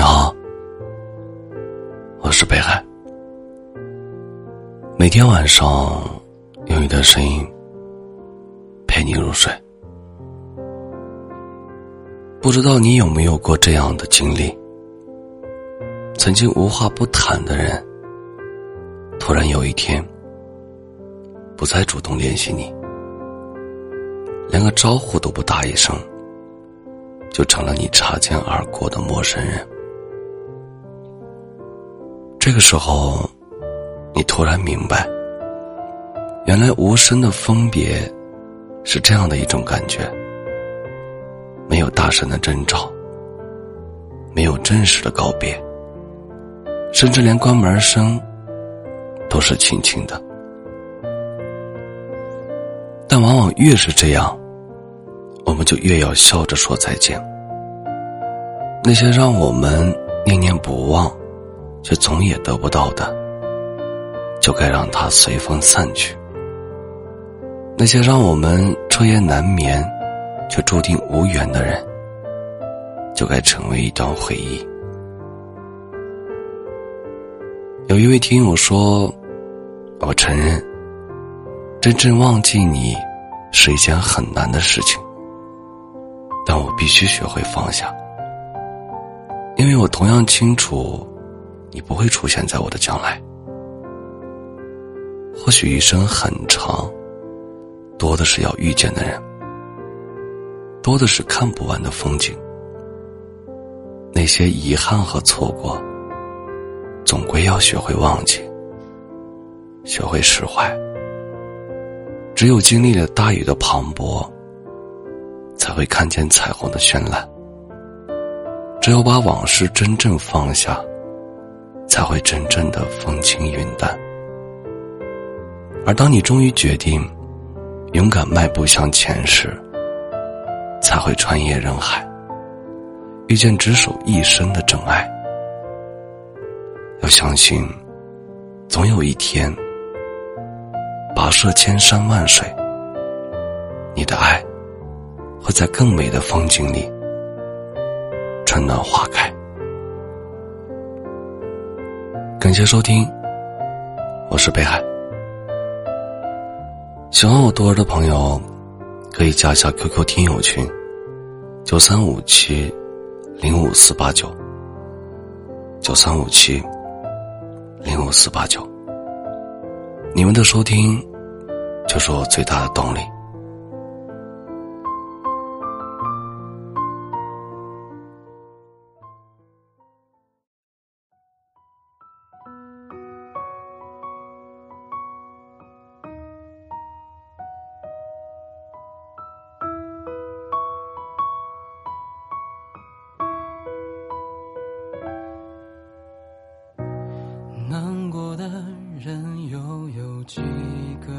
你好，我是北海。每天晚上用你的声音陪你入睡。不知道你有没有过这样的经历？曾经无话不谈的人，突然有一天不再主动联系你，连个招呼都不打一声，就成了你擦肩而过的陌生人。这个时候，你突然明白，原来无声的分别是这样的一种感觉：没有大声的征兆，没有正式的告别，甚至连关门声都是轻轻的。但往往越是这样，我们就越要笑着说再见。那些让我们念念不忘。却总也得不到的，就该让它随风散去。那些让我们彻夜难眠，却注定无缘的人，就该成为一段回忆。有一位听友说：“我承认，真正忘记你是一件很难的事情，但我必须学会放下，因为我同样清楚。”你不会出现在我的将来。或许一生很长，多的是要遇见的人，多的是看不完的风景。那些遗憾和错过，总归要学会忘记，学会释怀。只有经历了大雨的磅礴，才会看见彩虹的绚烂。只有把往事真正放下。才会真正的风轻云淡。而当你终于决定勇敢迈步向前时，才会穿越人海，遇见执手一生的真爱。要相信，总有一天，跋涉千山万水，你的爱会在更美的风景里春暖花开。感谢收听，我是北海。喜欢我多儿的朋友，可以加一下 QQ 听友群：九三五七零五四八九九三五七零五四八九。你们的收听，就是我最大的动力。难过的人又有几个？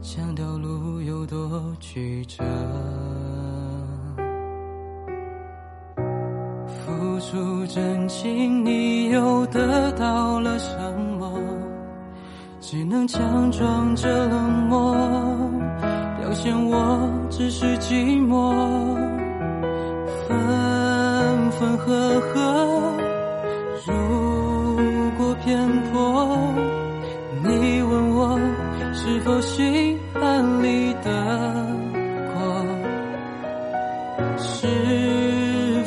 强调路有多曲折，出真情，你又得到了什么？只能强装着冷漠，表现我只是寂寞。分分合合，如果偏颇，你问我是否心安理得过？是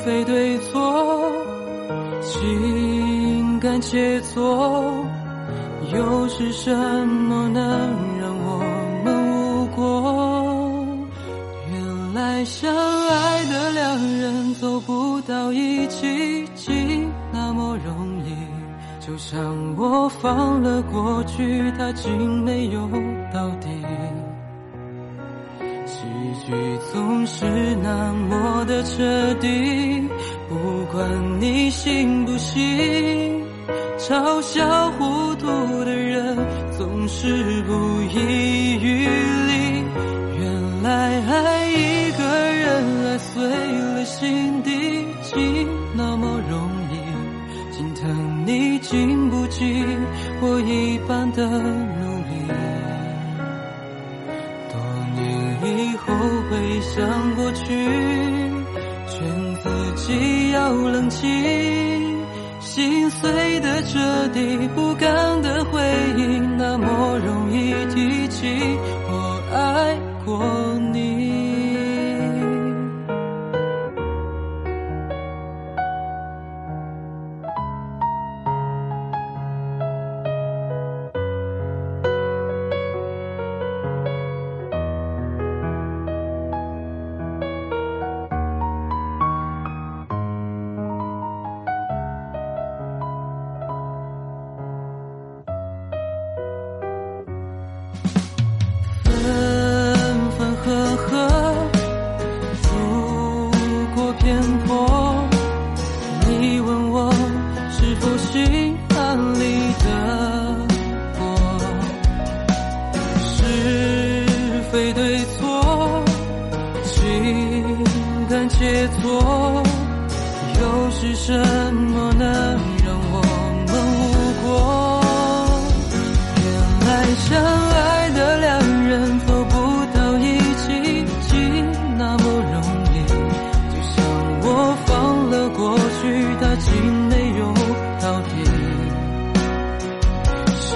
非对错，情感切磋，又是什么能让我们无果？原来相爱的两人走不到一起，竟那么容易。就像我放了过去，他竟没有到底。雨总是那么的彻底，不管你信不信，嘲笑糊涂的人总是不遗余力。原来爱一个人，爱碎了心底，竟那么容易。心疼你经不起我一般的想过去劝自己要冷静心碎的彻底不甘的回忆那么非对错，情感切磋，又是什么能让我们无果？原来相爱的两人走不到一起，竟那么容易。就像我放了过去，他竟没有到底。喜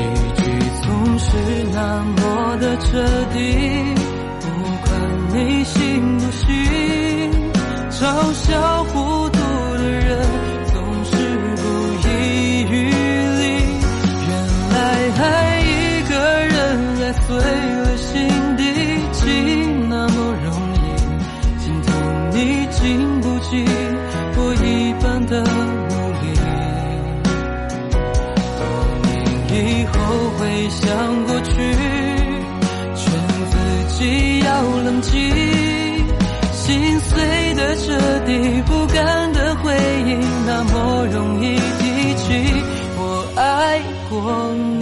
剧总是那么彻底，不管你信不信，嘲笑糊涂的人总是不遗余力。原来爱一个人，爱碎了心底，竟那么容易。心疼你经不起我一般的努力。多年以后回想过去，自己要冷静。心碎的彻底，不甘的回忆，那么容易提起。我爱过你。